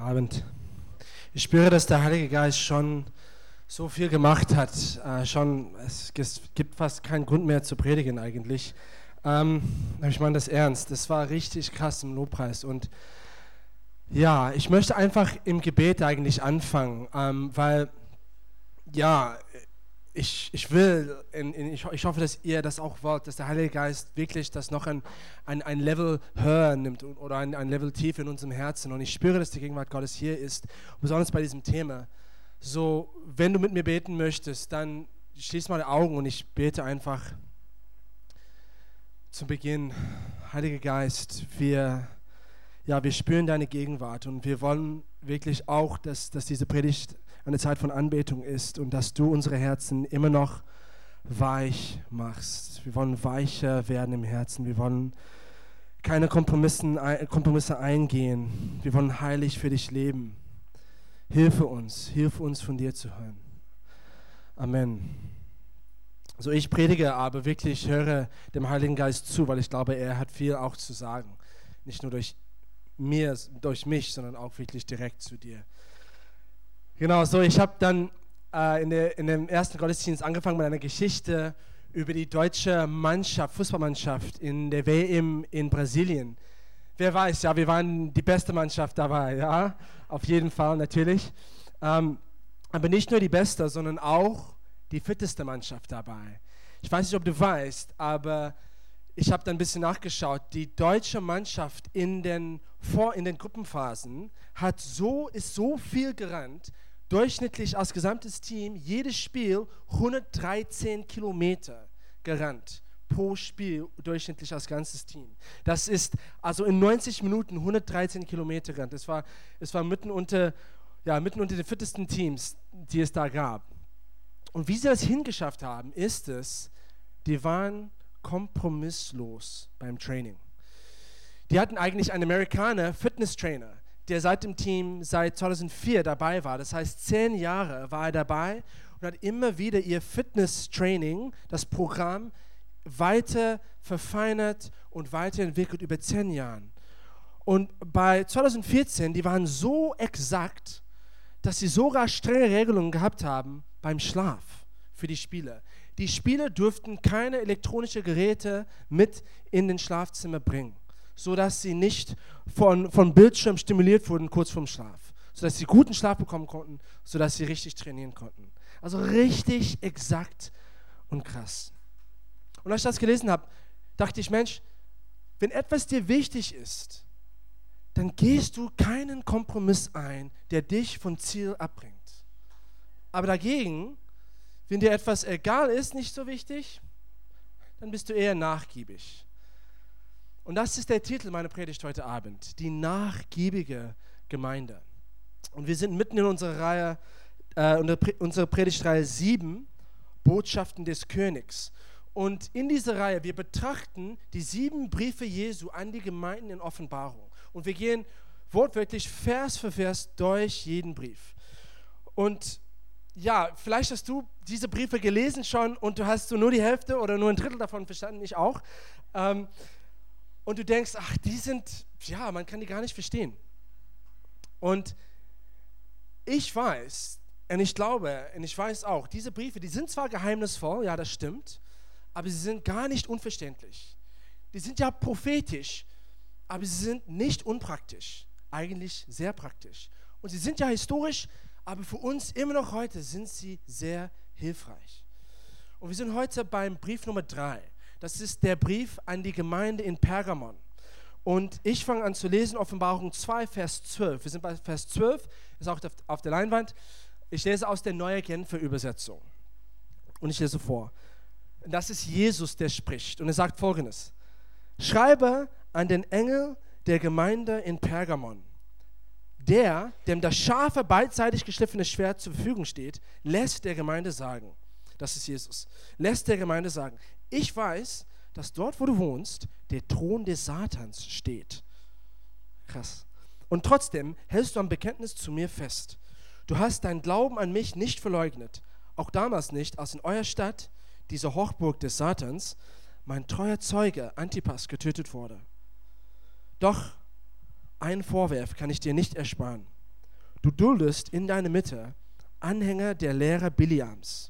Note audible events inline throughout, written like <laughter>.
Abend. Ich spüre, dass der Heilige Geist schon so viel gemacht hat. Äh, schon, es gibt fast keinen Grund mehr zu predigen eigentlich. Ähm, ich meine das ernst. Das war richtig krass im Lobpreis. Und ja, ich möchte einfach im Gebet eigentlich anfangen, ähm, weil ja, ich, ich will, in, in, ich, ich, hoffe, dass ihr das auch wollt, dass der Heilige Geist wirklich das noch ein, ein, ein Level höher nimmt oder ein, ein Level tiefer in unserem Herzen. Und ich spüre, dass die Gegenwart Gottes hier ist, besonders bei diesem Thema. So, wenn du mit mir beten möchtest, dann schließ mal die Augen und ich bete einfach zu Beginn. Heiliger Geist, wir, ja, wir spüren deine Gegenwart und wir wollen wirklich auch, dass, dass diese Predigt eine Zeit von Anbetung ist und dass du unsere Herzen immer noch weich machst. Wir wollen weicher werden im Herzen. Wir wollen keine Kompromisse eingehen. Wir wollen heilig für dich leben. Hilfe uns, hilfe uns von dir zu hören. Amen. So, ich predige aber wirklich, höre dem Heiligen Geist zu, weil ich glaube, er hat viel auch zu sagen. Nicht nur durch mir, durch mich, sondern auch wirklich direkt zu dir. Genau, so ich habe dann äh, in, der, in dem ersten Gottesdienst angefangen mit einer Geschichte über die deutsche Mannschaft, Fußballmannschaft in der WM in Brasilien. Wer weiß, ja, wir waren die beste Mannschaft dabei, ja, auf jeden Fall natürlich. Ähm, aber nicht nur die beste, sondern auch die fitteste Mannschaft dabei. Ich weiß nicht, ob du weißt, aber ich habe dann ein bisschen nachgeschaut. Die deutsche Mannschaft in den, vor, in den Gruppenphasen hat so, ist so viel gerannt, durchschnittlich als gesamtes Team jedes Spiel 113 Kilometer gerannt pro Spiel durchschnittlich als ganzes Team. Das ist also in 90 Minuten 113 Kilometer gerannt. Es war, es war mitten, unter, ja, mitten unter den fittesten Teams, die es da gab. Und wie sie das hingeschafft haben, ist es, die waren kompromisslos beim Training. Die hatten eigentlich einen Amerikaner Fitness Trainer der seit dem Team seit 2004 dabei war. Das heißt, zehn Jahre war er dabei und hat immer wieder ihr Fitness-Training, das Programm, weiter verfeinert und weiterentwickelt über zehn Jahre. Und bei 2014, die waren so exakt, dass sie sogar strenge Regelungen gehabt haben beim Schlaf für die Spieler. Die Spieler durften keine elektronischen Geräte mit in den Schlafzimmer bringen sodass sie nicht von, von Bildschirm stimuliert wurden kurz vorm Schlaf, sodass sie guten Schlaf bekommen konnten, sodass sie richtig trainieren konnten. Also richtig exakt und krass. Und als ich das gelesen habe, dachte ich, Mensch, wenn etwas dir wichtig ist, dann gehst du keinen Kompromiss ein, der dich vom Ziel abbringt. Aber dagegen, wenn dir etwas egal ist, nicht so wichtig, dann bist du eher nachgiebig. Und das ist der Titel meiner Predigt heute Abend, die nachgiebige Gemeinde. Und wir sind mitten in unserer Reihe, äh, unserer Predigtreihe 7, Botschaften des Königs. Und in dieser Reihe, wir betrachten die sieben Briefe Jesu an die Gemeinden in Offenbarung. Und wir gehen wortwörtlich Vers für Vers durch jeden Brief. Und ja, vielleicht hast du diese Briefe gelesen schon und du hast so nur die Hälfte oder nur ein Drittel davon verstanden, ich auch. Ähm, und du denkst, ach, die sind, ja, man kann die gar nicht verstehen. Und ich weiß, und ich glaube, und ich weiß auch, diese Briefe, die sind zwar geheimnisvoll, ja, das stimmt, aber sie sind gar nicht unverständlich. Die sind ja prophetisch, aber sie sind nicht unpraktisch, eigentlich sehr praktisch. Und sie sind ja historisch, aber für uns immer noch heute sind sie sehr hilfreich. Und wir sind heute beim Brief Nummer drei. Das ist der Brief an die Gemeinde in Pergamon. Und ich fange an zu lesen, Offenbarung 2, Vers 12. Wir sind bei Vers 12, ist auch auf der Leinwand. Ich lese aus der Neue Genfer Übersetzung. Und ich lese vor. Das ist Jesus, der spricht. Und er sagt folgendes: Schreibe an den Engel der Gemeinde in Pergamon. Der, dem das scharfe, beidseitig geschliffene Schwert zur Verfügung steht, lässt der Gemeinde sagen, das ist Jesus, lässt der Gemeinde sagen, ich weiß, dass dort, wo du wohnst, der Thron des Satans steht. Krass. Und trotzdem hältst du am Bekenntnis zu mir fest. Du hast deinen Glauben an mich nicht verleugnet, auch damals nicht, als in eurer Stadt, diese Hochburg des Satans, mein treuer Zeuge Antipas getötet wurde. Doch einen Vorwurf kann ich dir nicht ersparen. du duldest in deiner Mitte Anhänger der Lehre Biliams.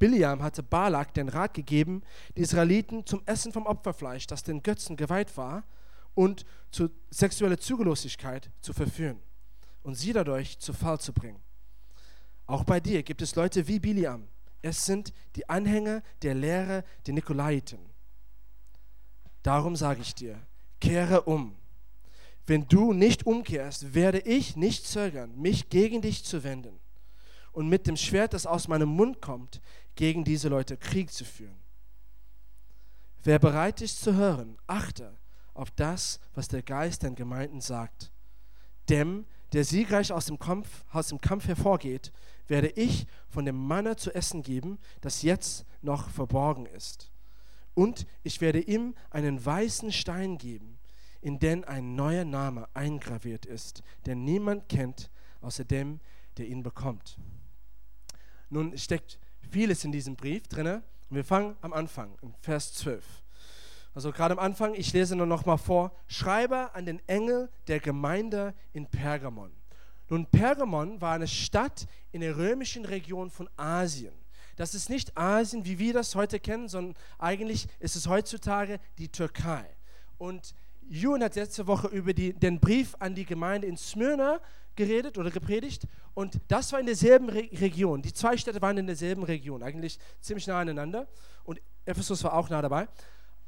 Biliam hatte Balak den Rat gegeben, die Israeliten zum Essen vom Opferfleisch, das den Götzen geweiht war, und zu sexueller Zügellosigkeit zu verführen und sie dadurch zu Fall zu bringen. Auch bei dir gibt es Leute wie Biliam. Es sind die Anhänger der Lehre der Nikolaiten. Darum sage ich dir, kehre um. Wenn du nicht umkehrst, werde ich nicht zögern, mich gegen dich zu wenden und mit dem Schwert, das aus meinem Mund kommt, gegen diese Leute Krieg zu führen. Wer bereit ist zu hören, achte auf das, was der Geist den Gemeinden sagt. Dem, der siegreich aus dem Kampf, aus dem Kampf hervorgeht, werde ich von dem Manna zu essen geben, das jetzt noch verborgen ist. Und ich werde ihm einen weißen Stein geben, in den ein neuer Name eingraviert ist, den niemand kennt, außer dem, der ihn bekommt. Nun steckt vieles in diesem Brief drin. Und wir fangen am Anfang, in Vers 12. Also gerade am Anfang, ich lese nur noch mal vor, Schreiber an den Engel der Gemeinde in Pergamon. Nun, Pergamon war eine Stadt in der römischen Region von Asien. Das ist nicht Asien, wie wir das heute kennen, sondern eigentlich ist es heutzutage die Türkei. Und Jun hat letzte Woche über die, den Brief an die Gemeinde in Smyrna geredet oder gepredigt und das war in derselben Re Region. Die zwei Städte waren in derselben Region, eigentlich ziemlich nah aneinander und Ephesus war auch nah dabei.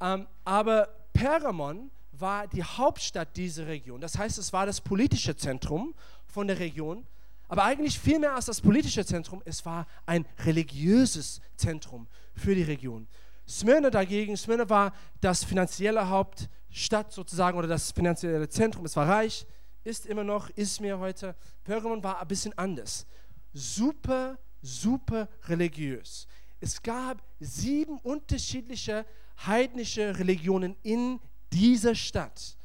Ähm, aber Pergamon war die Hauptstadt dieser Region. Das heißt, es war das politische Zentrum von der Region. Aber eigentlich viel mehr als das politische Zentrum, es war ein religiöses Zentrum für die Region. Smyrna dagegen, Smyrna war das finanzielle Hauptstadt sozusagen oder das finanzielle Zentrum. Es war reich, ist immer noch, ist mir heute. Pergamon war ein bisschen anders. Super, super religiös. Es gab sieben unterschiedliche heidnische Religionen in dieser Stadt.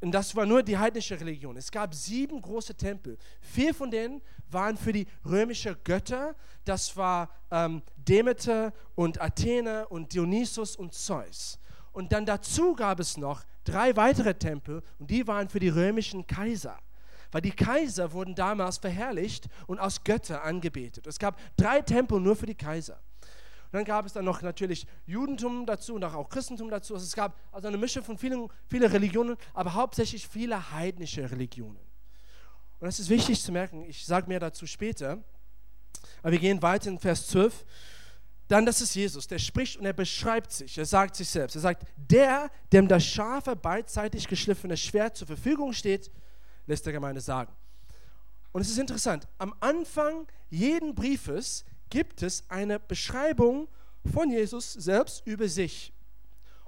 Und das war nur die heidnische Religion. Es gab sieben große Tempel. Vier von denen waren für die römischen Götter. Das war ähm, Demeter und Athene und Dionysus und Zeus. Und dann dazu gab es noch drei weitere Tempel und die waren für die römischen Kaiser. Weil die Kaiser wurden damals verherrlicht und als Götter angebetet. Es gab drei Tempel nur für die Kaiser. Und dann gab es dann noch natürlich Judentum dazu und auch Christentum dazu. Also es gab also eine Mischung von vielen, vielen Religionen, aber hauptsächlich viele heidnische Religionen. Und das ist wichtig zu merken. Ich sage mehr dazu später. Aber wir gehen weiter in Vers 12. Dann, das ist Jesus, der spricht und er beschreibt sich, er sagt sich selbst. Er sagt, der, dem das scharfe, beidseitig geschliffene Schwert zur Verfügung steht, lässt der Gemeinde sagen. Und es ist interessant, am Anfang jeden Briefes gibt es eine Beschreibung von Jesus selbst über sich.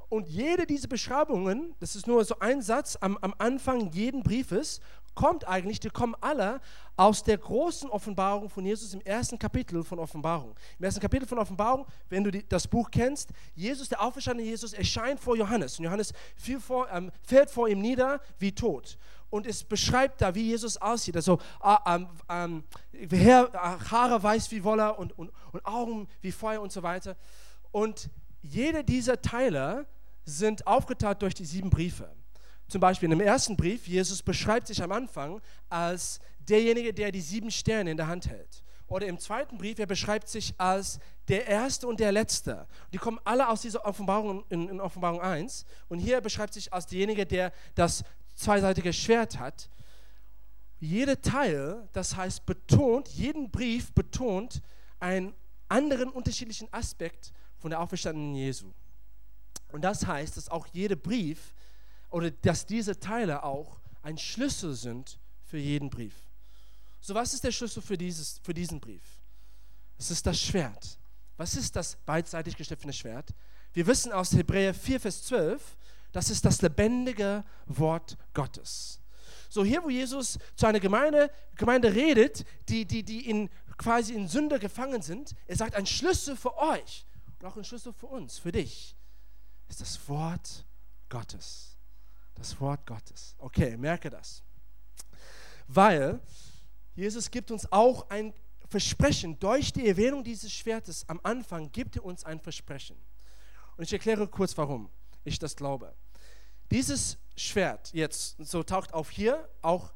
Und jede dieser Beschreibungen, das ist nur so ein Satz am, am Anfang jeden Briefes, kommt eigentlich, die kommen alle aus der großen Offenbarung von Jesus im ersten Kapitel von Offenbarung. Im ersten Kapitel von Offenbarung, wenn du die, das Buch kennst, Jesus, der auferstandene Jesus, erscheint vor Johannes. Und Johannes vor, ähm, fällt vor ihm nieder wie tot und es beschreibt da, wie Jesus aussieht. Also ähm, ähm, Haare weiß wie Wolle und, und, und Augen wie Feuer und so weiter. Und jede dieser Teile sind aufgeteilt durch die sieben Briefe. Zum Beispiel in dem ersten Brief, Jesus beschreibt sich am Anfang als derjenige, der die sieben Sterne in der Hand hält. Oder im zweiten Brief, er beschreibt sich als der Erste und der Letzte. Die kommen alle aus dieser Offenbarung in, in Offenbarung 1. Und hier beschreibt sich als derjenige, der das zweiseitige Schwert hat. Jeder Teil, das heißt betont, jeden Brief betont einen anderen unterschiedlichen Aspekt von der auferstandenen Jesu. Und das heißt, dass auch jeder Brief oder dass diese Teile auch ein Schlüssel sind für jeden Brief. So, was ist der Schlüssel für, dieses, für diesen Brief? Es ist das Schwert. Was ist das beidseitig gestiftene Schwert? Wir wissen aus Hebräer 4, Vers 12, das ist das lebendige Wort Gottes. So hier, wo Jesus zu einer Gemeinde, Gemeinde redet, die, die, die in, quasi in Sünde gefangen sind, er sagt, ein Schlüssel für euch und auch ein Schlüssel für uns, für dich, ist das Wort Gottes. Das Wort Gottes. Okay, merke das. Weil Jesus gibt uns auch ein Versprechen. Durch die Erwähnung dieses Schwertes am Anfang gibt er uns ein Versprechen. Und ich erkläre kurz warum ich das glaube. Dieses Schwert jetzt, so taucht auf hier auch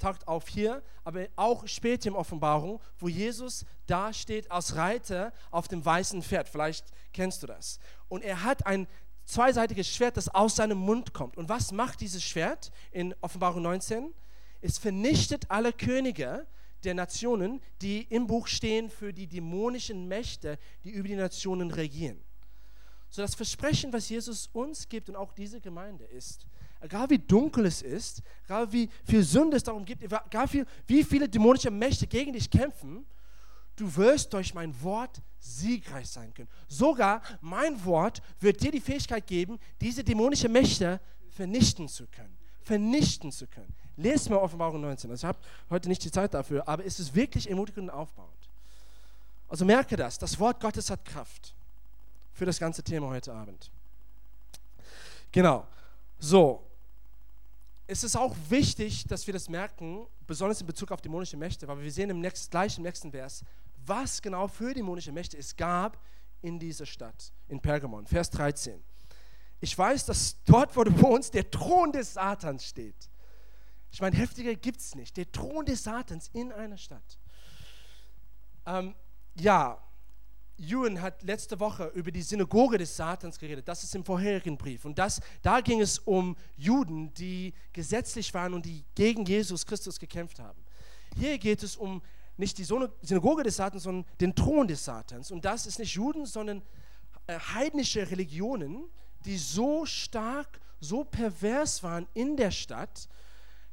taucht auf hier, aber auch später im Offenbarung, wo Jesus da steht als Reiter auf dem weißen Pferd. Vielleicht kennst du das. Und er hat ein zweiseitiges Schwert, das aus seinem Mund kommt. Und was macht dieses Schwert in Offenbarung 19? Es vernichtet alle Könige der Nationen, die im Buch stehen für die dämonischen Mächte, die über die Nationen regieren. So das Versprechen, was Jesus uns gibt und auch diese Gemeinde ist, egal wie dunkel es ist, egal wie viel Sünde es darum gibt, egal wie, wie viele dämonische Mächte gegen dich kämpfen, du wirst durch mein Wort siegreich sein können. Sogar mein Wort wird dir die Fähigkeit geben, diese dämonischen Mächte vernichten zu können. Vernichten zu können. Lest mal Offenbarung 19. Also ich habe heute nicht die Zeit dafür, aber es ist wirklich ermutigend und aufbauend. Also merke das, das Wort Gottes hat Kraft für das ganze Thema heute Abend. Genau. So. Es ist auch wichtig, dass wir das merken, besonders in Bezug auf dämonische Mächte, weil wir sehen im nächsten, gleich im nächsten Vers, was genau für dämonische Mächte es gab in dieser Stadt, in Pergamon. Vers 13. Ich weiß, dass dort, wo du wohnst, der Thron des Satans steht. Ich meine, heftiger gibt es nicht. Der Thron des Satans in einer Stadt. Ähm, ja, Ewan hat letzte Woche über die Synagoge des Satans geredet. Das ist im vorherigen Brief. Und das, da ging es um Juden, die gesetzlich waren und die gegen Jesus Christus gekämpft haben. Hier geht es um nicht die Synagoge des Satans, sondern den Thron des Satans. Und das ist nicht Juden, sondern äh, heidnische Religionen, die so stark, so pervers waren in der Stadt,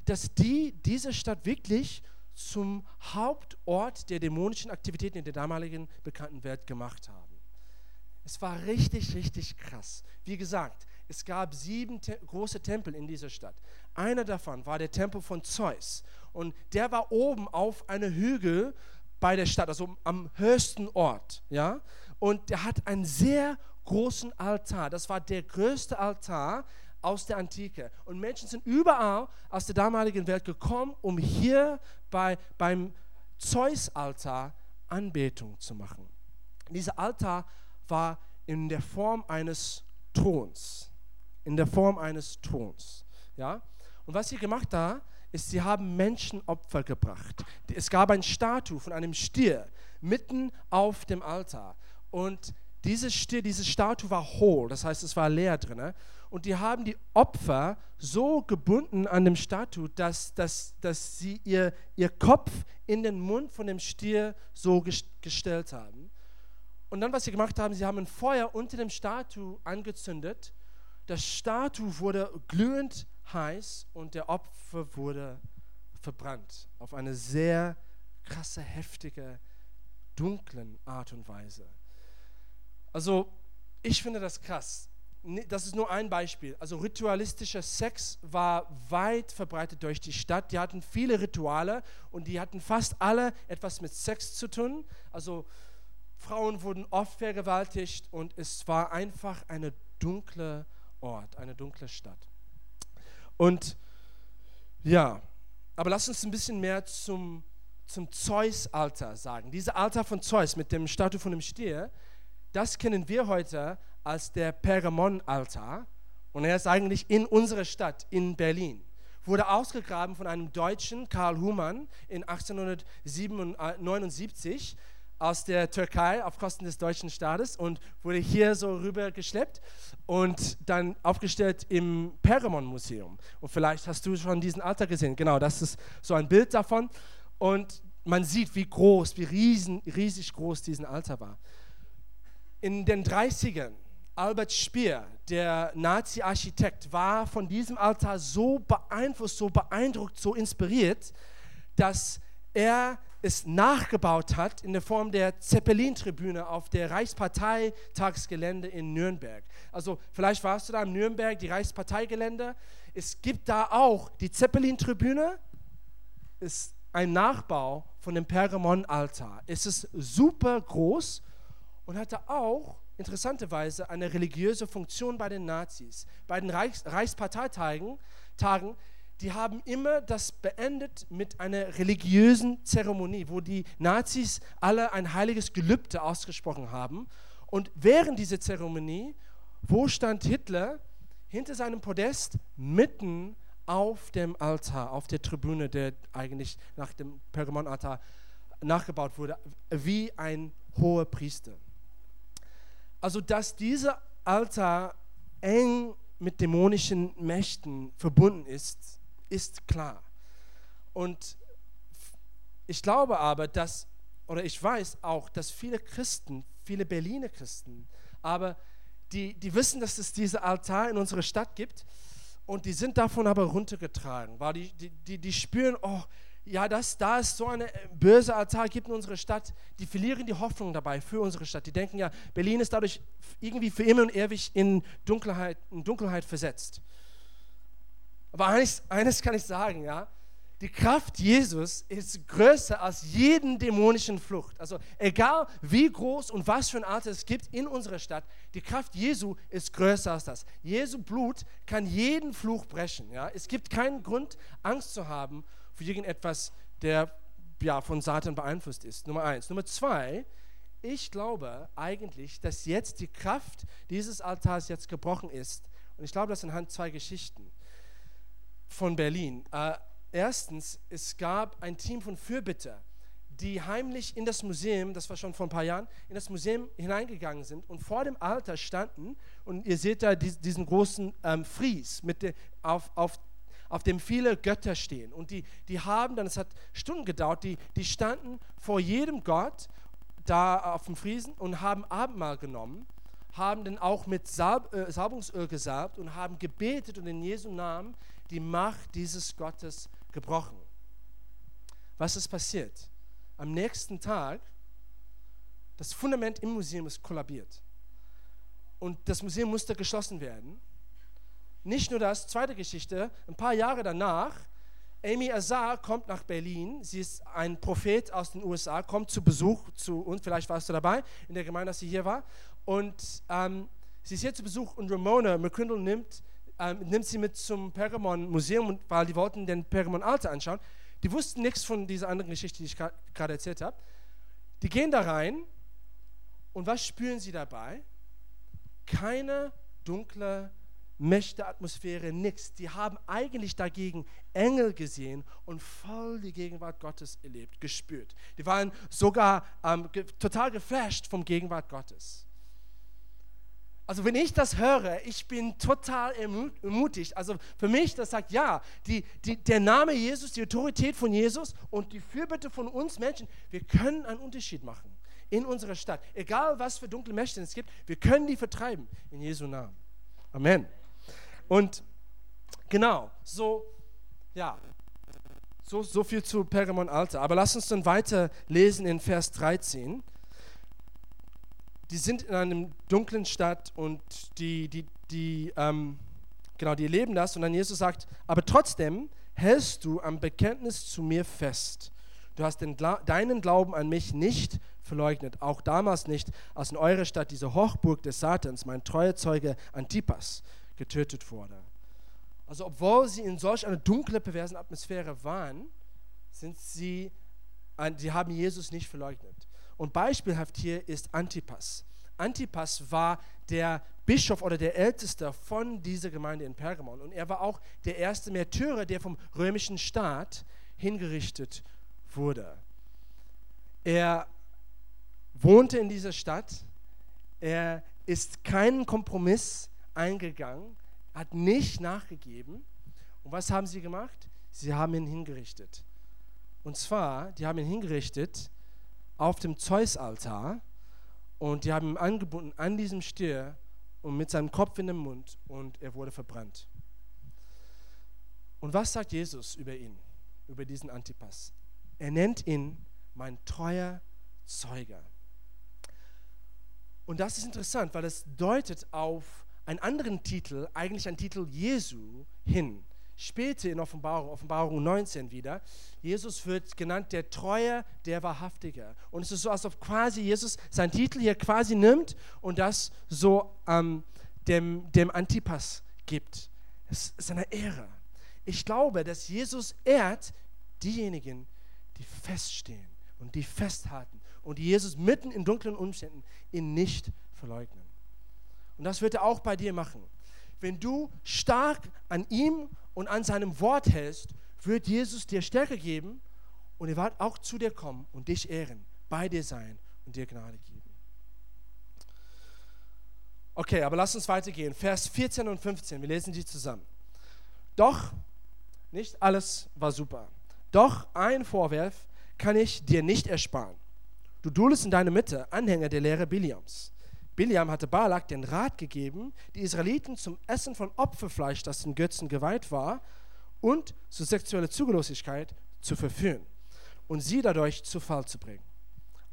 dass die diese Stadt wirklich zum Hauptort der dämonischen Aktivitäten in der damaligen bekannten Welt gemacht haben. Es war richtig, richtig krass. Wie gesagt, es gab sieben te große Tempel in dieser Stadt. Einer davon war der Tempel von Zeus. Und der war oben auf einem Hügel bei der Stadt, also am höchsten Ort. Ja? Und der hat einen sehr großen Altar. Das war der größte Altar aus der Antike. Und Menschen sind überall aus der damaligen Welt gekommen, um hier bei, beim Zeus-Altar Anbetung zu machen. Dieser Altar war in der Form eines Throns. In der Form eines Throns. Ja? Und was sie gemacht haben, ist, sie haben Menschenopfer gebracht. Es gab ein Statue von einem Stier mitten auf dem Altar. Und diese, Stier, diese Statue war hohl, das heißt, es war leer drin und die haben die Opfer so gebunden an dem Statue, dass, dass, dass sie ihr, ihr Kopf in den Mund von dem Stier so gestellt haben. Und dann, was sie gemacht haben, sie haben ein Feuer unter dem Statue angezündet. Das Statue wurde glühend heiß und der Opfer wurde verbrannt. Auf eine sehr krasse, heftige, dunklen Art und Weise. Also, ich finde das krass das ist nur ein Beispiel. Also ritualistischer Sex war weit verbreitet durch die Stadt. Die hatten viele Rituale und die hatten fast alle etwas mit Sex zu tun. Also Frauen wurden oft vergewaltigt und es war einfach eine dunkle Ort, eine dunkle Stadt. Und ja, aber lass uns ein bisschen mehr zum, zum Zeus-Altar sagen. Dieser Altar von Zeus mit dem Statue von dem Stier, das kennen wir heute als der Pergamon-Altar. Und er ist eigentlich in unserer Stadt, in Berlin. Wurde ausgegraben von einem Deutschen, Karl Humann, in 1879 aus der Türkei auf Kosten des deutschen Staates und wurde hier so rüber geschleppt und dann aufgestellt im Pergamon-Museum. Und vielleicht hast du schon diesen Altar gesehen. Genau, das ist so ein Bild davon. Und man sieht, wie groß, wie riesen, riesig groß diesen Altar war. In den 30ern Albert Speer, der Nazi-Architekt, war von diesem Altar so beeinflusst, so beeindruckt, so inspiriert, dass er es nachgebaut hat in der Form der Zeppelin-Tribüne auf der Reichsparteitagsgelände in Nürnberg. Also vielleicht warst du da in Nürnberg, die Reichsparteigelände. Es gibt da auch die Zeppelin-Tribüne, ist ein Nachbau von dem Pergamon-Altar. Es ist super groß und hatte auch interessanterweise eine religiöse Funktion bei den Nazis. Bei den Reichs Reichsparteitagen, Tagen, die haben immer das beendet mit einer religiösen Zeremonie, wo die Nazis alle ein heiliges Gelübde ausgesprochen haben. Und während dieser Zeremonie, wo stand Hitler? Hinter seinem Podest, mitten auf dem Altar, auf der Tribüne, der eigentlich nach dem Pergamonaltar nachgebaut wurde, wie ein hoher Priester. Also, dass dieser Altar eng mit dämonischen Mächten verbunden ist, ist klar. Und ich glaube aber, dass, oder ich weiß auch, dass viele Christen, viele Berliner Christen, aber die, die wissen, dass es diesen Altar in unserer Stadt gibt und die sind davon aber runtergetragen, weil die, die, die, die spüren, oh, ja, dass da es so eine böse Altar gibt in unserer Stadt, die verlieren die Hoffnung dabei für unsere Stadt. Die denken ja, Berlin ist dadurch irgendwie für immer und ewig in Dunkelheit, in Dunkelheit versetzt. Aber eines, eines kann ich sagen, ja, die Kraft Jesus ist größer als jeden dämonischen Flucht. Also egal wie groß und was für ein Alter es gibt in unserer Stadt, die Kraft Jesu ist größer als das. Jesu Blut kann jeden Fluch brechen. Ja? Es gibt keinen Grund, Angst zu haben für irgendetwas, der ja, von Satan beeinflusst ist. Nummer eins. Nummer zwei, ich glaube eigentlich, dass jetzt die Kraft dieses Altars jetzt gebrochen ist. Und ich glaube das anhand zwei Geschichten von Berlin. Äh, erstens, es gab ein Team von Fürbitter, die heimlich in das Museum, das war schon vor ein paar Jahren, in das Museum hineingegangen sind und vor dem Altar standen. Und ihr seht da diesen großen ähm, Fries mit de, auf, auf auf dem viele Götter stehen. Und die, die haben dann, es hat Stunden gedauert, die, die standen vor jedem Gott da auf dem Friesen und haben Abendmahl genommen, haben dann auch mit Salb, äh, Salbungsöl gesalbt und haben gebetet und in Jesu Namen die Macht dieses Gottes gebrochen. Was ist passiert? Am nächsten Tag, das Fundament im Museum ist kollabiert. Und das Museum musste geschlossen werden. Nicht nur das, zweite Geschichte, ein paar Jahre danach, Amy Azar kommt nach Berlin. Sie ist ein Prophet aus den USA, kommt zu Besuch zu uns. Vielleicht warst du dabei in der Gemeinde, dass sie hier war. Und ähm, sie ist hier zu Besuch und Ramona McCrindle nimmt, ähm, nimmt sie mit zum Pergamon Museum, weil die wollten den Pergamon Alter anschauen. Die wussten nichts von dieser anderen Geschichte, die ich gerade erzählt habe. Die gehen da rein und was spüren sie dabei? Keine dunkle Mächte, Atmosphäre, nichts. Die haben eigentlich dagegen Engel gesehen und voll die Gegenwart Gottes erlebt, gespürt. Die waren sogar ähm, total geflasht vom Gegenwart Gottes. Also wenn ich das höre, ich bin total ermutigt. Also für mich, das sagt, ja, die, die, der Name Jesus, die Autorität von Jesus und die Fürbitte von uns Menschen, wir können einen Unterschied machen in unserer Stadt. Egal was für dunkle Mächte es gibt, wir können die vertreiben in Jesu Namen. Amen. Und genau, so, ja, so, so viel zu Pergamon Alter. Aber lass uns dann weiter lesen in Vers 13. Die sind in einem dunklen Stadt und die, die, die, ähm, genau, die erleben das. Und dann Jesus sagt, aber trotzdem hältst du am Bekenntnis zu mir fest. Du hast den, deinen Glauben an mich nicht verleugnet, auch damals nicht, als in eurer Stadt diese Hochburg des Satans, mein treuer Zeuge Antipas, getötet wurde. Also obwohl sie in solch einer dunklen, perversen Atmosphäre waren, sind sie, sie haben Jesus nicht verleugnet. Und beispielhaft hier ist Antipas. Antipas war der Bischof oder der Älteste von dieser Gemeinde in Pergamon. Und er war auch der erste Märtyrer, der vom römischen Staat hingerichtet wurde. Er wohnte in dieser Stadt. Er ist keinen Kompromiss eingegangen, hat nicht nachgegeben. Und was haben sie gemacht? Sie haben ihn hingerichtet. Und zwar, die haben ihn hingerichtet auf dem Zeus-Altar und die haben ihn angebunden an diesem Stier und mit seinem Kopf in dem Mund und er wurde verbrannt. Und was sagt Jesus über ihn, über diesen Antipas? Er nennt ihn mein treuer Zeuge. Und das ist interessant, weil es deutet auf einen anderen Titel, eigentlich ein Titel Jesu, hin. Später in Offenbarung, Offenbarung 19 wieder, Jesus wird genannt der Treue, der Wahrhaftige. Und es ist so, als ob quasi Jesus seinen Titel hier quasi nimmt und das so ähm, dem, dem Antipas gibt. Es ist eine Ehre. Ich glaube, dass Jesus ehrt diejenigen, die feststehen und die festhalten und die Jesus mitten in dunklen Umständen ihn nicht verleugnen. Und das wird er auch bei dir machen. Wenn du stark an ihm und an seinem Wort hältst, wird Jesus dir Stärke geben und er wird auch zu dir kommen und dich ehren, bei dir sein und dir Gnade geben. Okay, aber lass uns weitergehen. Vers 14 und 15, wir lesen die zusammen. Doch, nicht alles war super. Doch ein Vorwurf kann ich dir nicht ersparen. Du duldest in deiner Mitte Anhänger der Lehre Biliams. Biliam hatte Balak den Rat gegeben, die Israeliten zum Essen von Opferfleisch, das den Götzen geweiht war, und zu sexueller Zugelosigkeit zu verführen und sie dadurch zu Fall zu bringen.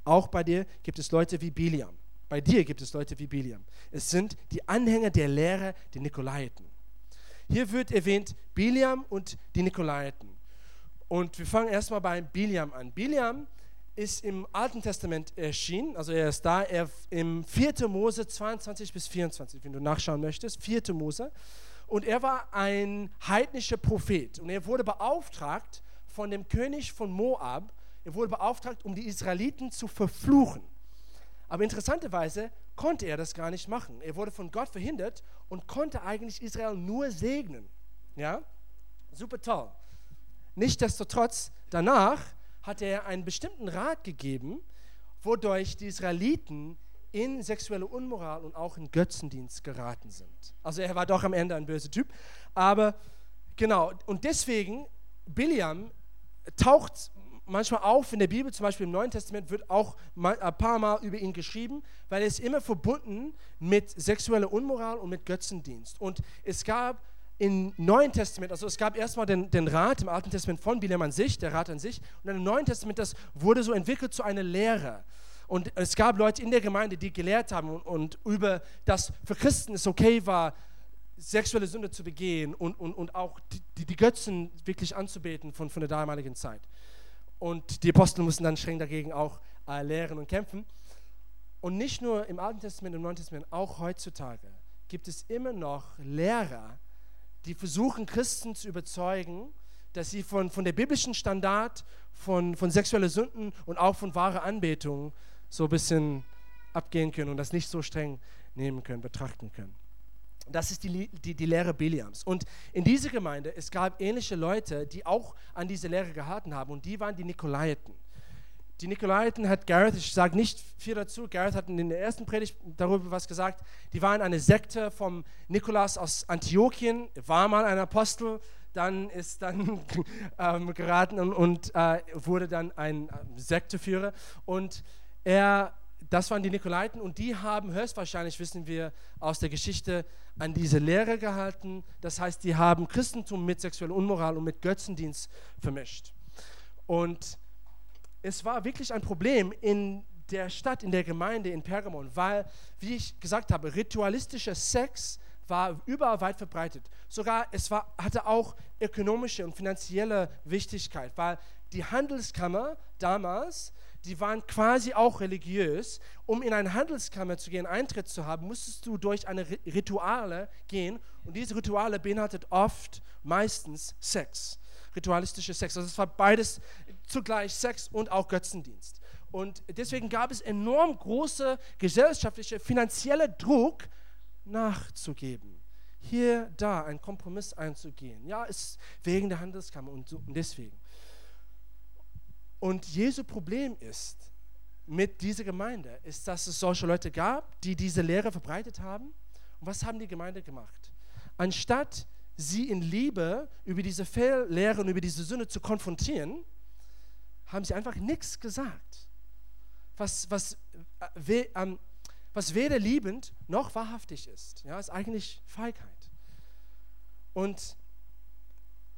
Auch bei dir gibt es Leute wie Biliam. Bei dir gibt es Leute wie Biliam. Es sind die Anhänger der Lehre, die Nikolaiten. Hier wird erwähnt Biliam und die Nikolaiten. Und wir fangen erstmal bei Biliam an. Biliam ist im Alten Testament erschienen, also er ist da, er im 4. Mose 22 bis 24, wenn du nachschauen möchtest, 4. Mose. Und er war ein heidnischer Prophet und er wurde beauftragt von dem König von Moab, er wurde beauftragt, um die Israeliten zu verfluchen. Aber interessanterweise konnte er das gar nicht machen. Er wurde von Gott verhindert und konnte eigentlich Israel nur segnen. Ja? Super toll. Nichtsdestotrotz, danach hat er einen bestimmten Rat gegeben, wodurch die Israeliten in sexuelle Unmoral und auch in Götzendienst geraten sind. Also er war doch am Ende ein böser Typ. Aber genau, und deswegen, Biliam taucht manchmal auf in der Bibel, zum Beispiel im Neuen Testament wird auch ein paar Mal über ihn geschrieben, weil er ist immer verbunden mit sexueller Unmoral und mit Götzendienst. Und es gab im Neuen Testament, also es gab erstmal den, den Rat im Alten Testament von Bileam an sich, der Rat an sich, und dann im Neuen Testament, das wurde so entwickelt zu einer Lehre. Und es gab Leute in der Gemeinde, die gelehrt haben und, und über das für Christen es okay war, sexuelle Sünde zu begehen und, und, und auch die, die Götzen wirklich anzubeten von, von der damaligen Zeit. Und die Apostel mussten dann streng dagegen auch äh, lehren und kämpfen. Und nicht nur im Alten Testament, im Neuen Testament, auch heutzutage gibt es immer noch Lehrer, die versuchen, Christen zu überzeugen, dass sie von, von der biblischen Standard von, von sexueller Sünden und auch von wahrer Anbetung so ein bisschen abgehen können und das nicht so streng nehmen können, betrachten können. Das ist die, die, die Lehre Biliams. Und in dieser Gemeinde, es gab ähnliche Leute, die auch an diese Lehre gehalten haben und die waren die Nikolaiten. Die Nikolaiten hat Gareth, ich sage nicht viel dazu, Gareth hat in der ersten Predigt darüber was gesagt, die waren eine Sekte vom Nikolaus aus Antiochien, war mal ein Apostel, dann ist dann <laughs> ähm, geraten und, und äh, wurde dann ein äh, Sekteführer und er das waren die Nikolaiten und die haben höchstwahrscheinlich, wissen wir aus der Geschichte, an diese Lehre gehalten. Das heißt, die haben Christentum mit sexueller Unmoral und mit Götzendienst vermischt. Und es war wirklich ein Problem in der Stadt, in der Gemeinde in Pergamon, weil, wie ich gesagt habe, ritualistischer Sex war überall weit verbreitet. Sogar es war, hatte auch ökonomische und finanzielle Wichtigkeit, weil die Handelskammer damals die waren quasi auch religiös. Um in eine Handelskammer zu gehen, Eintritt zu haben, musstest du durch eine Rituale gehen. Und diese Rituale beinhaltet oft, meistens Sex, ritualistische Sex. Also es war beides zugleich Sex und auch Götzendienst. Und deswegen gab es enorm große gesellschaftliche, finanzielle Druck nachzugeben. Hier, da, einen Kompromiss einzugehen. Ja, ist wegen der Handelskammer und, so, und deswegen. Und Jesu Problem ist mit dieser Gemeinde, ist, dass es solche Leute gab, die diese Lehre verbreitet haben. Und was haben die Gemeinde gemacht? Anstatt sie in Liebe über diese Fehllehre und über diese Sünde zu konfrontieren, haben sie einfach nichts gesagt. Was, was, äh, ähm, was weder liebend noch wahrhaftig ist. Ja, ist eigentlich Feigheit. Und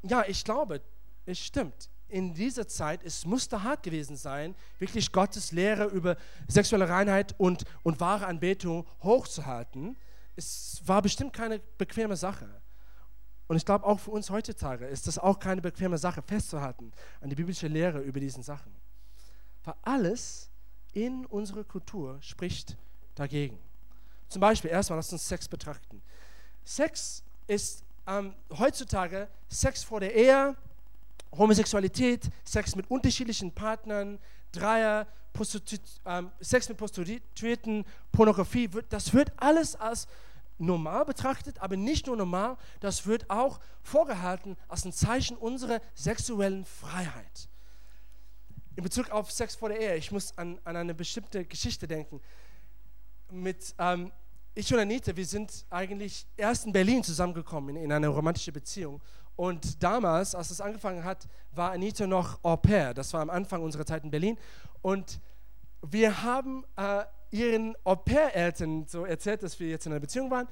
ja, ich glaube, es stimmt in dieser Zeit, es musste hart gewesen sein, wirklich Gottes Lehre über sexuelle Reinheit und, und wahre Anbetung hochzuhalten. Es war bestimmt keine bequeme Sache. Und ich glaube, auch für uns heutzutage ist das auch keine bequeme Sache, festzuhalten an die biblische Lehre über diesen Sachen. Weil alles in unserer Kultur spricht dagegen. Zum Beispiel, erstmal, lass uns Sex betrachten. Sex ist ähm, heutzutage Sex vor der Ehe, Homosexualität, Sex mit unterschiedlichen Partnern, Dreier, ähm, Sex mit Prostituierten, Pornografie, wird, das wird alles als normal betrachtet, aber nicht nur normal, das wird auch vorgehalten als ein Zeichen unserer sexuellen Freiheit. In Bezug auf Sex vor der Ehe, ich muss an, an eine bestimmte Geschichte denken. Mit, ähm, ich und Anita, wir sind eigentlich erst in Berlin zusammengekommen in, in eine romantische Beziehung. Und damals, als es angefangen hat, war Anita noch Au pair. Das war am Anfang unserer Zeit in Berlin. Und wir haben äh, ihren Au-pair-Eltern so erzählt, dass wir jetzt in einer Beziehung waren.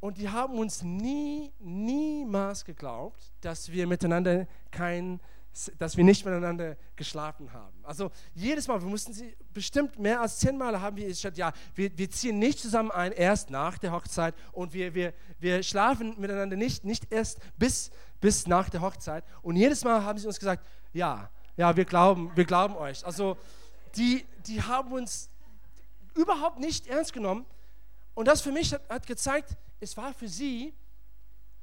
Und die haben uns nie, niemals geglaubt, dass wir miteinander kein, dass wir nicht miteinander geschlafen haben. Also jedes Mal, wir mussten sie bestimmt mehr als zehnmal haben wir gesagt, ja, wir, wir ziehen nicht zusammen ein, erst nach der Hochzeit und wir, wir, wir schlafen miteinander nicht, nicht erst bis, bis nach der Hochzeit. Und jedes Mal haben sie uns gesagt, ja, ja, wir glauben, wir glauben euch. Also die, die haben uns überhaupt nicht ernst genommen. Und das für mich hat, hat gezeigt, es war für sie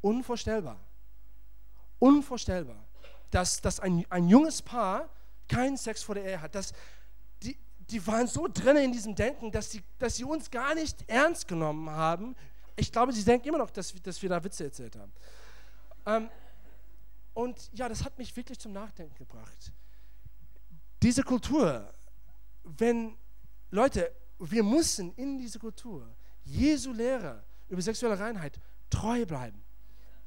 unvorstellbar. Unvorstellbar, dass, dass ein, ein junges Paar keinen Sex vor der Ehe hat. Dass die, die waren so drin in diesem Denken, dass sie, dass sie uns gar nicht ernst genommen haben. Ich glaube, sie denken immer noch, dass, dass wir da Witze erzählt haben. Ähm, und ja, das hat mich wirklich zum Nachdenken gebracht. Diese Kultur, wenn Leute, wir müssen in dieser Kultur Jesu Lehre über sexuelle Reinheit treu bleiben.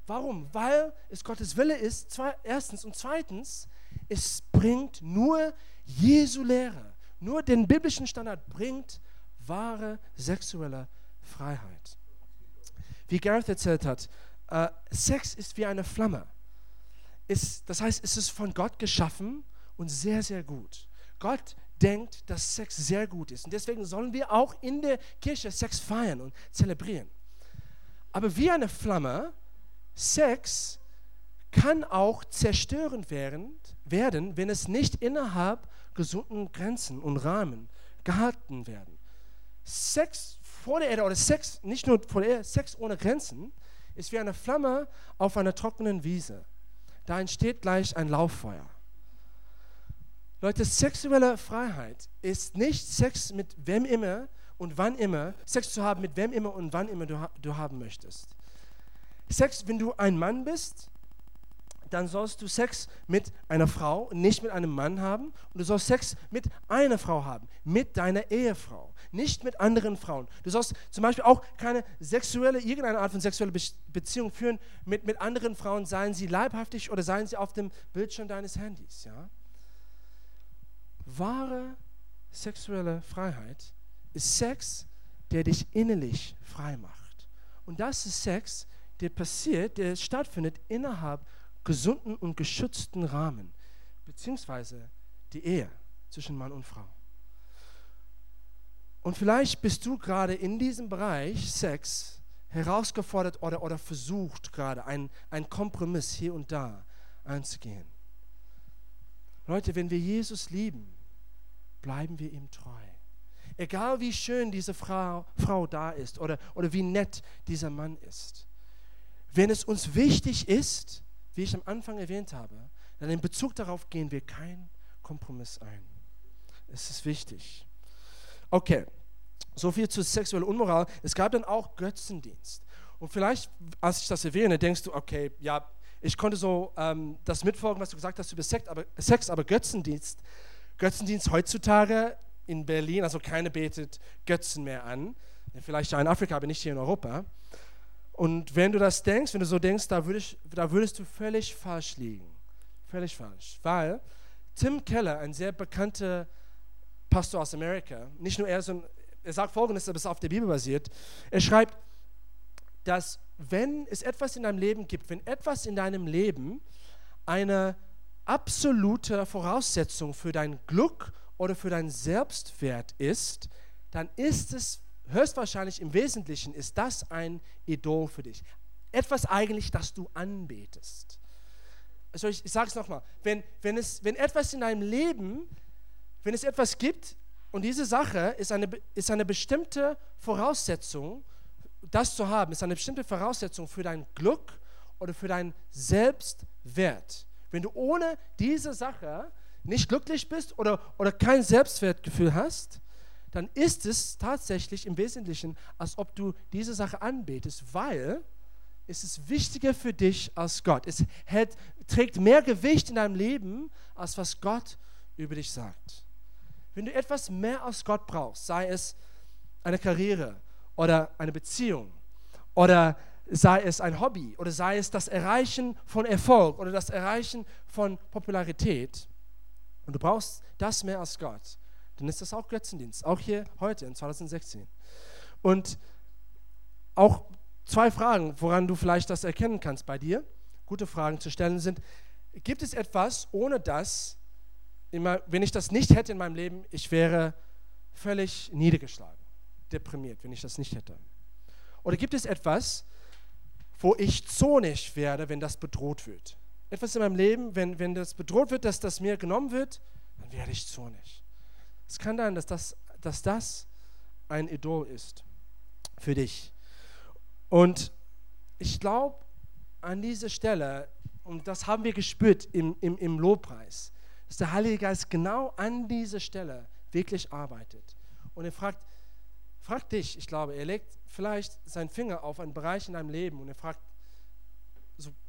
Warum? Weil es Gottes Wille ist, zwei, erstens. Und zweitens, es bringt nur Jesu Lehre, nur den biblischen Standard bringt wahre sexuelle Freiheit. Wie Gareth erzählt hat, äh, Sex ist wie eine Flamme. Ist, das heißt, es ist von Gott geschaffen und sehr, sehr gut. Gott denkt, dass Sex sehr gut ist. Und deswegen sollen wir auch in der Kirche Sex feiern und zelebrieren. Aber wie eine Flamme, Sex kann auch zerstörend werden, wenn es nicht innerhalb gesunden Grenzen und Rahmen gehalten werden. Sex vor der Erde oder Sex, nicht nur vor der Erde, Sex ohne Grenzen, ist wie eine Flamme auf einer trockenen Wiese. Da entsteht gleich ein Lauffeuer. Leute, sexuelle Freiheit ist nicht Sex mit wem immer und wann immer, Sex zu haben mit wem immer und wann immer du, du haben möchtest. Sex, wenn du ein Mann bist, dann sollst du Sex mit einer Frau, nicht mit einem Mann haben. Und du sollst Sex mit einer Frau haben, mit deiner Ehefrau, nicht mit anderen Frauen. Du sollst zum Beispiel auch keine sexuelle, irgendeine Art von sexueller Beziehung führen mit, mit anderen Frauen, seien sie leibhaftig oder seien sie auf dem Bildschirm deines Handys. Ja? Wahre sexuelle Freiheit ist Sex, der dich innerlich frei macht. Und das ist Sex, der passiert, der stattfindet innerhalb gesunden und geschützten Rahmen, beziehungsweise die Ehe zwischen Mann und Frau. Und vielleicht bist du gerade in diesem Bereich Sex herausgefordert oder, oder versucht gerade einen Kompromiss hier und da einzugehen. Leute, wenn wir Jesus lieben, bleiben wir ihm treu. Egal wie schön diese Frau, Frau da ist oder, oder wie nett dieser Mann ist. Wenn es uns wichtig ist, wie ich am Anfang erwähnt habe, dann in Bezug darauf gehen wir keinen Kompromiss ein. Es ist wichtig. Okay, so viel zu sexueller Unmoral. Es gab dann auch Götzendienst. Und vielleicht, als ich das erwähne, denkst du, okay, ja, ich konnte so ähm, das mitfolgen, was du gesagt hast über Sex, aber, Sex, aber Götzendienst Götzendienst heutzutage in Berlin, also keiner betet Götzen mehr an. Vielleicht ja in Afrika, aber nicht hier in Europa. Und wenn du das denkst, wenn du so denkst, da, würd ich, da würdest du völlig falsch liegen. Völlig falsch. Weil Tim Keller, ein sehr bekannter Pastor aus Amerika, nicht nur er, sondern er sagt folgendes, aber es ist auf der Bibel basiert. Er schreibt, dass wenn es etwas in deinem Leben gibt, wenn etwas in deinem Leben eine absolute Voraussetzung für dein Glück oder für dein Selbstwert ist, dann ist es höchstwahrscheinlich im Wesentlichen ist das ein Idol für dich. Etwas eigentlich, das du anbetest. Also ich, ich sage es nochmal, wenn, wenn, wenn etwas in deinem Leben, wenn es etwas gibt und diese Sache ist eine, ist eine bestimmte Voraussetzung, das zu haben, ist eine bestimmte Voraussetzung für dein Glück oder für dein Selbstwert, wenn du ohne diese Sache nicht glücklich bist oder, oder kein Selbstwertgefühl hast, dann ist es tatsächlich im Wesentlichen, als ob du diese Sache anbetest, weil es ist wichtiger für dich als Gott. Es hält, trägt mehr Gewicht in deinem Leben, als was Gott über dich sagt. Wenn du etwas mehr als Gott brauchst, sei es eine Karriere oder eine Beziehung oder sei es ein Hobby oder sei es das Erreichen von Erfolg oder das Erreichen von Popularität, und du brauchst das mehr als Gott, dann ist das auch Götzendienst, auch hier heute in 2016. Und auch zwei Fragen, woran du vielleicht das erkennen kannst bei dir, gute Fragen zu stellen sind, gibt es etwas, ohne das, wenn ich das nicht hätte in meinem Leben, ich wäre völlig niedergeschlagen, deprimiert, wenn ich das nicht hätte? Oder gibt es etwas, wo ich zornig werde, wenn das bedroht wird? etwas in meinem Leben, wenn, wenn das bedroht wird, dass das mir genommen wird, dann werde ich zornig. Es kann sein, dass das, dass das ein Idol ist für dich. Und ich glaube, an dieser Stelle, und das haben wir gespürt im, im, im Lobpreis, dass der Heilige Geist genau an dieser Stelle wirklich arbeitet. Und er fragt, fragt dich, ich glaube, er legt vielleicht seinen Finger auf einen Bereich in deinem Leben und er fragt,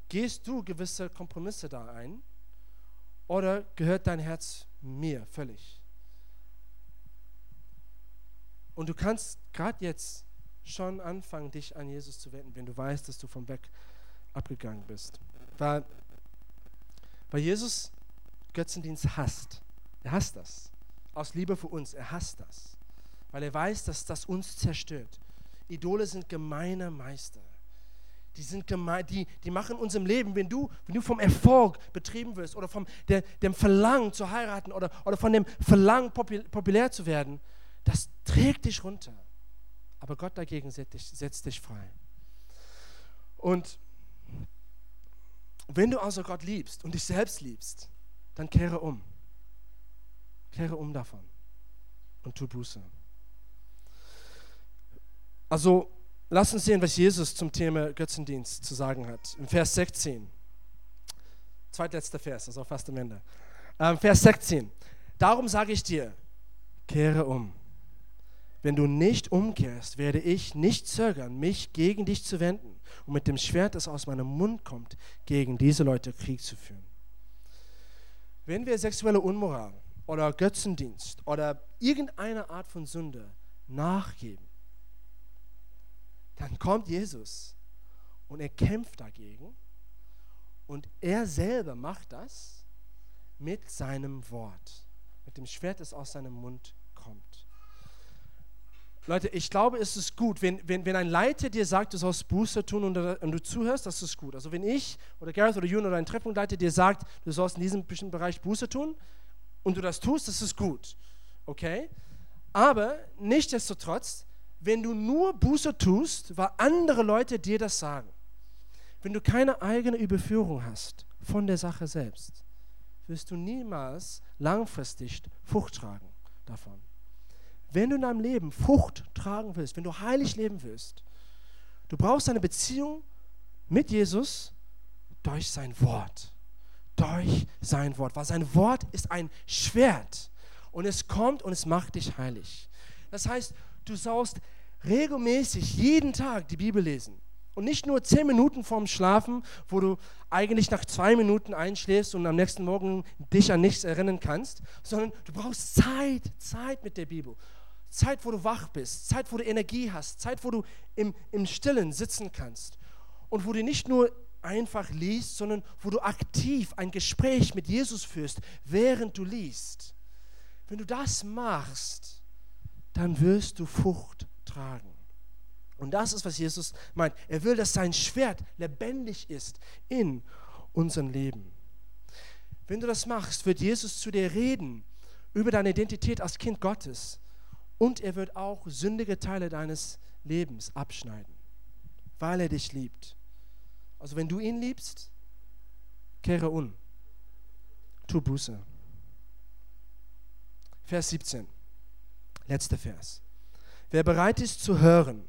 Gehst du gewisse Kompromisse da ein oder gehört dein Herz mir völlig? Und du kannst gerade jetzt schon anfangen, dich an Jesus zu wenden, wenn du weißt, dass du vom Weg abgegangen bist. Weil, weil Jesus Götzendienst hasst. Er hasst das. Aus Liebe für uns. Er hasst das. Weil er weiß, dass das uns zerstört. Idole sind gemeine Meister die sind gemein, die, die machen unserem Leben, wenn du, wenn du vom Erfolg betrieben wirst oder vom der, dem Verlangen zu heiraten oder, oder von dem Verlangen populär zu werden, das trägt dich runter. Aber Gott dagegen setzt dich, setzt dich frei. Und wenn du also Gott liebst und dich selbst liebst, dann kehre um. Kehre um davon und tu Buße. Also Lass uns sehen, was Jesus zum Thema Götzendienst zu sagen hat. Im Vers 16. Zweitletzter Vers, also fast am Ende. Ähm, Vers 16. Darum sage ich dir, kehre um. Wenn du nicht umkehrst, werde ich nicht zögern, mich gegen dich zu wenden und mit dem Schwert, das aus meinem Mund kommt, gegen diese Leute Krieg zu führen. Wenn wir sexuelle Unmoral oder Götzendienst oder irgendeine Art von Sünde nachgeben, dann kommt Jesus und er kämpft dagegen und er selber macht das mit seinem Wort, mit dem Schwert, das aus seinem Mund kommt. Leute, ich glaube, es ist gut, wenn, wenn, wenn ein Leiter dir sagt, du sollst Buße tun und, und, du zuhörst, das ist gut. Also wenn ich oder Gareth oder Jun oder ein Treffpunktleiter dir sagt, du sollst in diesem Bereich Buße tun und du das tust, das ist gut. Okay? Aber nichtsdestotrotz, wenn du nur Buße tust, weil andere Leute dir das sagen. Wenn du keine eigene Überführung hast von der Sache selbst, wirst du niemals langfristig Frucht tragen davon. Wenn du in deinem Leben Frucht tragen willst, wenn du heilig leben willst, du brauchst eine Beziehung mit Jesus durch sein Wort. Durch sein Wort. Weil sein Wort ist ein Schwert und es kommt und es macht dich heilig. Das heißt, du sollst regelmäßig jeden Tag die Bibel lesen. Und nicht nur zehn Minuten vorm Schlafen, wo du eigentlich nach zwei Minuten einschläfst und am nächsten Morgen dich an nichts erinnern kannst, sondern du brauchst Zeit, Zeit mit der Bibel. Zeit, wo du wach bist, Zeit, wo du Energie hast, Zeit, wo du im, im Stillen sitzen kannst und wo du nicht nur einfach liest, sondern wo du aktiv ein Gespräch mit Jesus führst, während du liest. Wenn du das machst, dann wirst du Frucht tragen. Und das ist, was Jesus meint. Er will, dass sein Schwert lebendig ist in unserem Leben. Wenn du das machst, wird Jesus zu dir reden über deine Identität als Kind Gottes. Und er wird auch sündige Teile deines Lebens abschneiden, weil er dich liebt. Also wenn du ihn liebst, kehre um. Tu Buße. Vers 17. Letzter Vers. Wer bereit ist zu hören,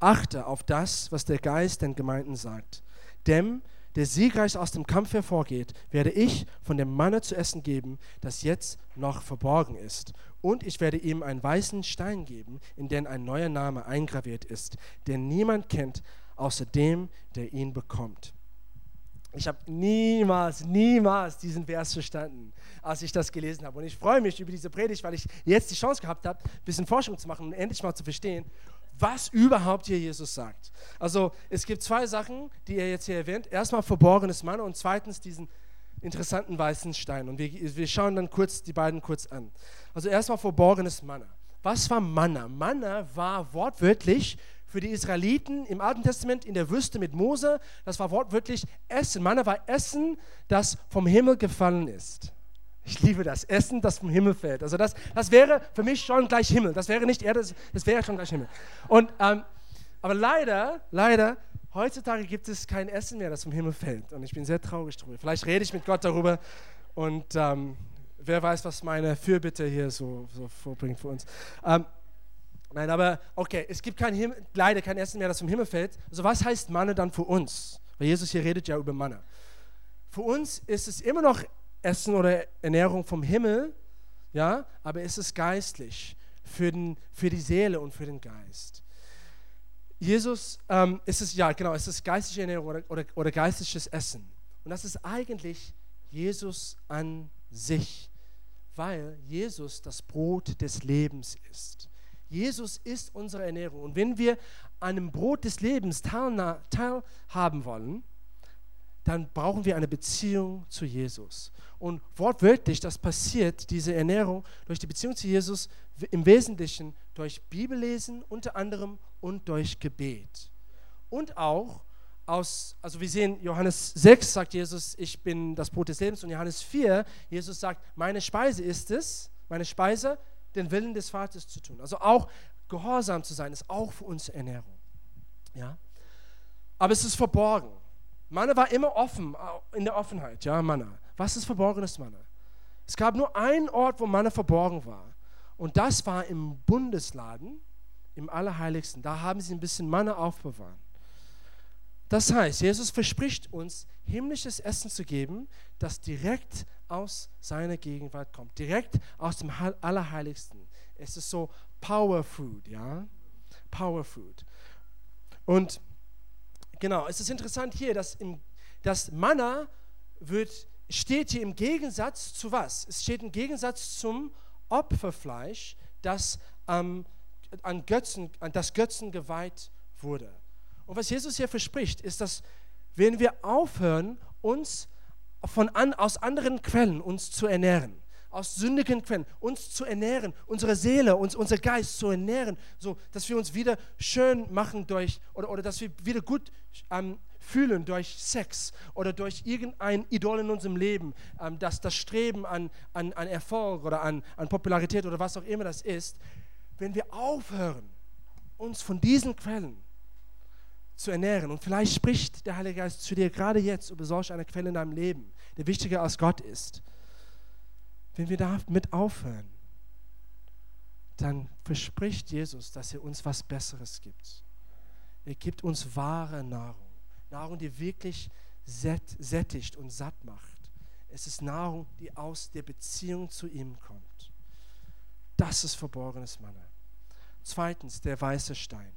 achte auf das, was der Geist den Gemeinden sagt. Dem, der siegreich aus dem Kampf hervorgeht, werde ich von dem Manne zu essen geben, das jetzt noch verborgen ist. Und ich werde ihm einen weißen Stein geben, in den ein neuer Name eingraviert ist, den niemand kennt, außer dem, der ihn bekommt. Ich habe niemals, niemals diesen Vers verstanden, als ich das gelesen habe. Und ich freue mich über diese Predigt, weil ich jetzt die Chance gehabt habe, ein bisschen Forschung zu machen und endlich mal zu verstehen, was überhaupt hier Jesus sagt. Also es gibt zwei Sachen, die er jetzt hier erwähnt. Erstmal verborgenes Mann und zweitens diesen interessanten weißen Stein. Und wir, wir schauen dann kurz die beiden kurz an. Also erstmal verborgenes Manna. Was war Manna? Manna war wortwörtlich für die Israeliten im Alten Testament in der Wüste mit Mose, das war wortwörtlich Essen. Manna war Essen, das vom Himmel gefallen ist. Ich liebe das Essen, das vom Himmel fällt. Also das, das wäre für mich schon gleich Himmel. Das wäre nicht Erde, das wäre schon gleich Himmel. Und, ähm, aber leider, leider, heutzutage gibt es kein Essen mehr, das vom Himmel fällt. Und ich bin sehr traurig darüber. Vielleicht rede ich mit Gott darüber und ähm, wer weiß, was meine Fürbitte hier so, so vorbringt für uns. Ähm, Nein, aber okay, es gibt kein Himmel, leider kein Essen mehr, das vom Himmel fällt. Also was heißt Manne dann für uns? Weil Jesus hier redet ja über Manne. Für uns ist es immer noch Essen oder Ernährung vom Himmel, ja, aber es ist geistlich für, den, für die Seele und für den Geist. Jesus, ähm, ist es ja genau, es ist geistliche Ernährung oder, oder, oder geistliches Essen. Und das ist eigentlich Jesus an sich, weil Jesus das Brot des Lebens ist. Jesus ist unsere Ernährung. Und wenn wir an dem Brot des Lebens teilhaben wollen, dann brauchen wir eine Beziehung zu Jesus. Und wortwörtlich, das passiert, diese Ernährung, durch die Beziehung zu Jesus im Wesentlichen durch Bibellesen unter anderem und durch Gebet. Und auch aus, also wir sehen, Johannes 6 sagt Jesus, ich bin das Brot des Lebens. Und Johannes 4, Jesus sagt, meine Speise ist es, meine Speise den Willen des Vaters zu tun. Also auch gehorsam zu sein, ist auch für uns Ernährung. Ja? Aber es ist verborgen. Manna war immer offen, in der Offenheit, ja, Manna. Was ist verborgenes Manna? Es gab nur einen Ort, wo Manna verborgen war. Und das war im Bundesladen, im Allerheiligsten. Da haben sie ein bisschen Manna aufbewahrt. Das heißt, Jesus verspricht uns, himmlisches Essen zu geben, das direkt aus seiner Gegenwart kommt, direkt aus dem Allerheiligsten. Es ist so Power Food, ja? Power Food. Und genau, es ist interessant hier, dass im, das Manna wird, steht hier im Gegensatz zu was? Es steht im Gegensatz zum Opferfleisch, das ähm, an Götzen, an das Götzen geweiht wurde. Und was Jesus hier verspricht, ist, dass wenn wir aufhören, uns von an, aus anderen Quellen uns zu ernähren, aus sündigen Quellen uns zu ernähren, unsere Seele, uns, unser Geist zu ernähren, so dass wir uns wieder schön machen durch oder, oder dass wir wieder gut ähm, fühlen durch Sex oder durch irgendein Idol in unserem Leben, ähm, das, das Streben an, an, an Erfolg oder an, an Popularität oder was auch immer das ist, wenn wir aufhören, uns von diesen Quellen zu ernähren. Und vielleicht spricht der Heilige Geist zu dir gerade jetzt über solch eine Quelle in deinem Leben, der wichtiger als Gott ist. Wenn wir damit aufhören, dann verspricht Jesus, dass er uns was Besseres gibt. Er gibt uns wahre Nahrung. Nahrung, die wirklich sättigt und satt macht. Es ist Nahrung, die aus der Beziehung zu ihm kommt. Das ist verborgenes Manna. Zweitens, der weiße Stein.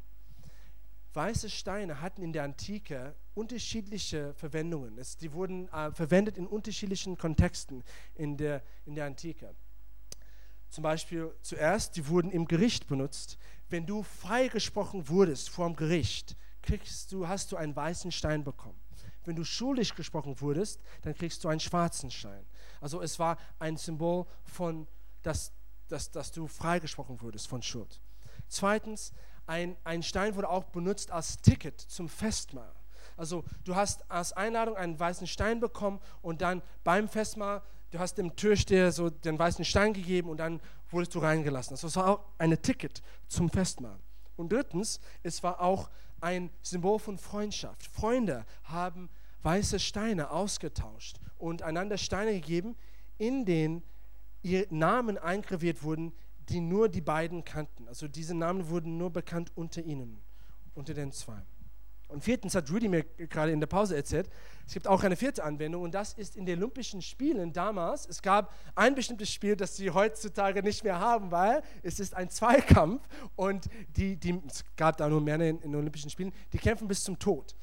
Weiße Steine hatten in der Antike unterschiedliche Verwendungen. Es, die wurden äh, verwendet in unterschiedlichen Kontexten in der, in der Antike. Zum Beispiel zuerst, die wurden im Gericht benutzt. Wenn du freigesprochen wurdest vor dem Gericht, kriegst du, hast du einen weißen Stein bekommen. Wenn du schuldig gesprochen wurdest, dann kriegst du einen schwarzen Stein. Also es war ein Symbol von, dass, dass, dass du freigesprochen wurdest von Schuld. Zweitens, ein, ein Stein wurde auch benutzt als Ticket zum Festmahl. Also du hast als Einladung einen weißen Stein bekommen und dann beim Festmahl, du hast dem Türsteher so den weißen Stein gegeben und dann wurdest du reingelassen. Also es war auch ein Ticket zum Festmahl. Und drittens, es war auch ein Symbol von Freundschaft. Freunde haben weiße Steine ausgetauscht und einander Steine gegeben, in denen ihr Namen eingraviert wurden, die nur die beiden kannten. Also diese Namen wurden nur bekannt unter ihnen, unter den zwei. Und viertens hat Rudy mir gerade in der Pause erzählt, es gibt auch eine vierte Anwendung und das ist in den Olympischen Spielen damals. Es gab ein bestimmtes Spiel, das sie heutzutage nicht mehr haben, weil es ist ein Zweikampf und die, die, es gab da nur Männer in, in den Olympischen Spielen, die kämpfen bis zum Tod.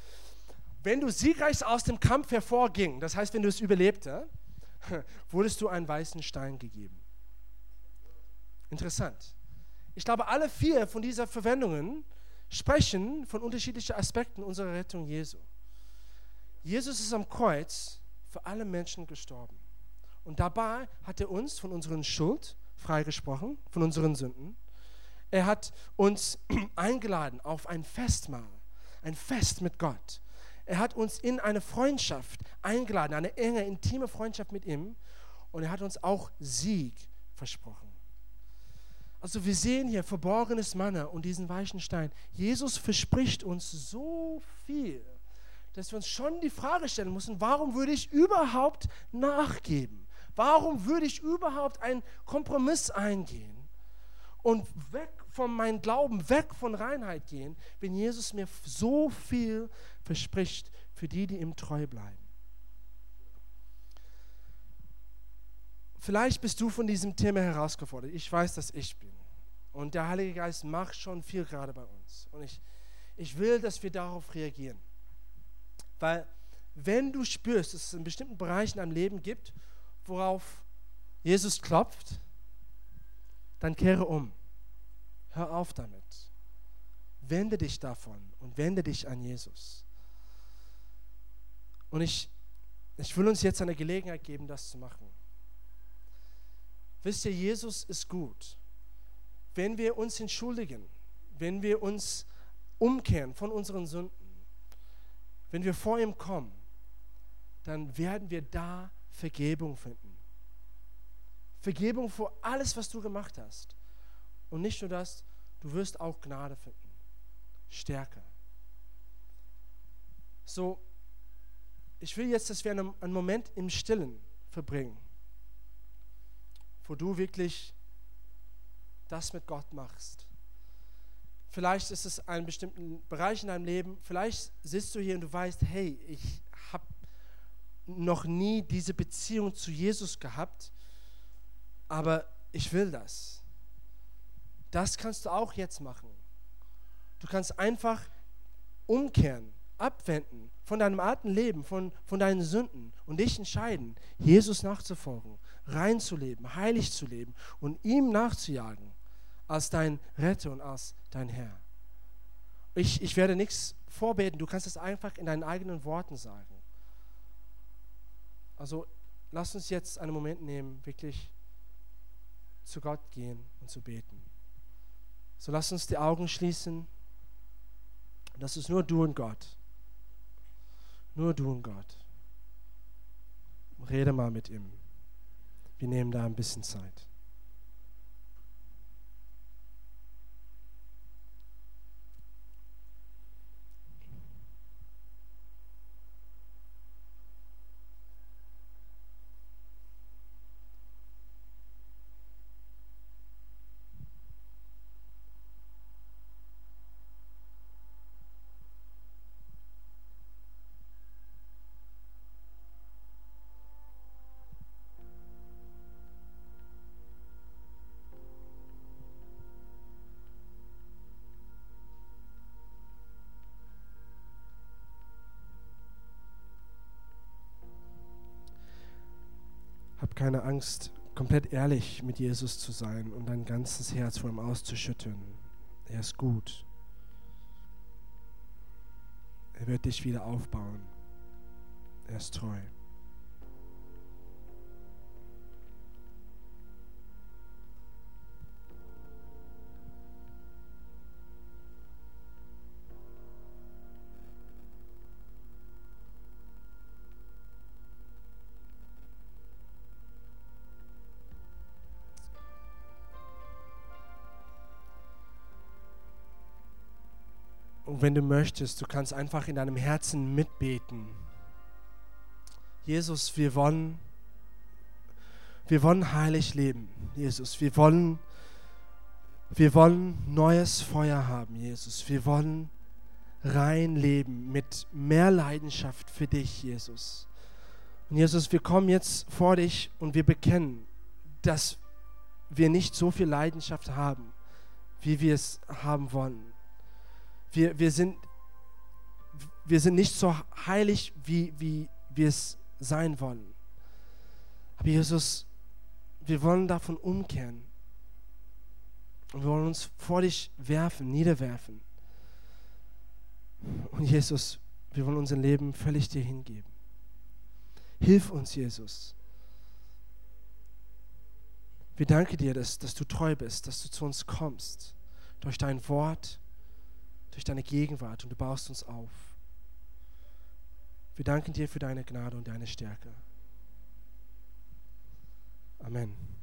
Wenn du siegreich aus dem Kampf hervorging, das heißt, wenn du es überlebte, <laughs> wurdest du einen weißen Stein gegeben. Interessant. Ich glaube, alle vier von dieser Verwendungen sprechen von unterschiedlichen Aspekten unserer Rettung Jesu. Jesus ist am Kreuz für alle Menschen gestorben. Und dabei hat er uns von unseren Schuld freigesprochen, von unseren Sünden. Er hat uns <clears throat> eingeladen auf ein Festmahl, ein Fest mit Gott. Er hat uns in eine Freundschaft eingeladen, eine enge, intime Freundschaft mit ihm. Und er hat uns auch Sieg versprochen. Also wir sehen hier verborgenes Manna und diesen weichen Stein. Jesus verspricht uns so viel, dass wir uns schon die Frage stellen müssen, warum würde ich überhaupt nachgeben? Warum würde ich überhaupt einen Kompromiss eingehen und weg von meinem Glauben, weg von Reinheit gehen, wenn Jesus mir so viel verspricht für die, die ihm treu bleiben? Vielleicht bist du von diesem Thema herausgefordert. Ich weiß, dass ich bin. Und der Heilige Geist macht schon viel gerade bei uns. Und ich, ich will, dass wir darauf reagieren. Weil wenn du spürst, dass es in bestimmten Bereichen am Leben gibt, worauf Jesus klopft, dann kehre um. Hör auf damit. Wende dich davon und wende dich an Jesus. Und ich, ich will uns jetzt eine Gelegenheit geben, das zu machen. Wisst ihr, Jesus ist gut. Wenn wir uns entschuldigen, wenn wir uns umkehren von unseren Sünden, wenn wir vor ihm kommen, dann werden wir da Vergebung finden. Vergebung für alles, was du gemacht hast. Und nicht nur das, du wirst auch Gnade finden. Stärke. So, ich will jetzt, dass wir einen, einen Moment im Stillen verbringen wo du wirklich das mit Gott machst. Vielleicht ist es ein bestimmter Bereich in deinem Leben, vielleicht sitzt du hier und du weißt, hey, ich habe noch nie diese Beziehung zu Jesus gehabt, aber ich will das. Das kannst du auch jetzt machen. Du kannst einfach umkehren, abwenden von deinem alten Leben, von, von deinen Sünden und dich entscheiden, Jesus nachzufolgen rein zu leben, heilig zu leben und ihm nachzujagen als dein Retter und als dein Herr. Ich, ich werde nichts vorbeten, du kannst es einfach in deinen eigenen Worten sagen. Also lass uns jetzt einen Moment nehmen, wirklich zu Gott gehen und zu beten. So lass uns die Augen schließen. Das ist nur du und Gott. Nur du und Gott. Rede mal mit ihm. Wir nehmen da ein bisschen Zeit. Keine Angst, komplett ehrlich mit Jesus zu sein und dein ganzes Herz vor ihm auszuschütten. Er ist gut. Er wird dich wieder aufbauen. Er ist treu. Und wenn du möchtest, du kannst einfach in deinem Herzen mitbeten. Jesus, wir wollen, wir wollen heilig leben. Jesus, wir wollen, wir wollen neues Feuer haben, Jesus. Wir wollen rein leben mit mehr Leidenschaft für dich, Jesus. Und Jesus, wir kommen jetzt vor dich und wir bekennen, dass wir nicht so viel Leidenschaft haben, wie wir es haben wollen. Wir, wir, sind, wir sind nicht so heilig, wie, wie wir es sein wollen. Aber Jesus, wir wollen davon umkehren. Und wir wollen uns vor dich werfen, niederwerfen. Und Jesus, wir wollen unser Leben völlig dir hingeben. Hilf uns, Jesus. Wir danken dir, dass, dass du treu bist, dass du zu uns kommst, durch dein Wort, durch deine Gegenwart und du baust uns auf. Wir danken dir für deine Gnade und deine Stärke. Amen.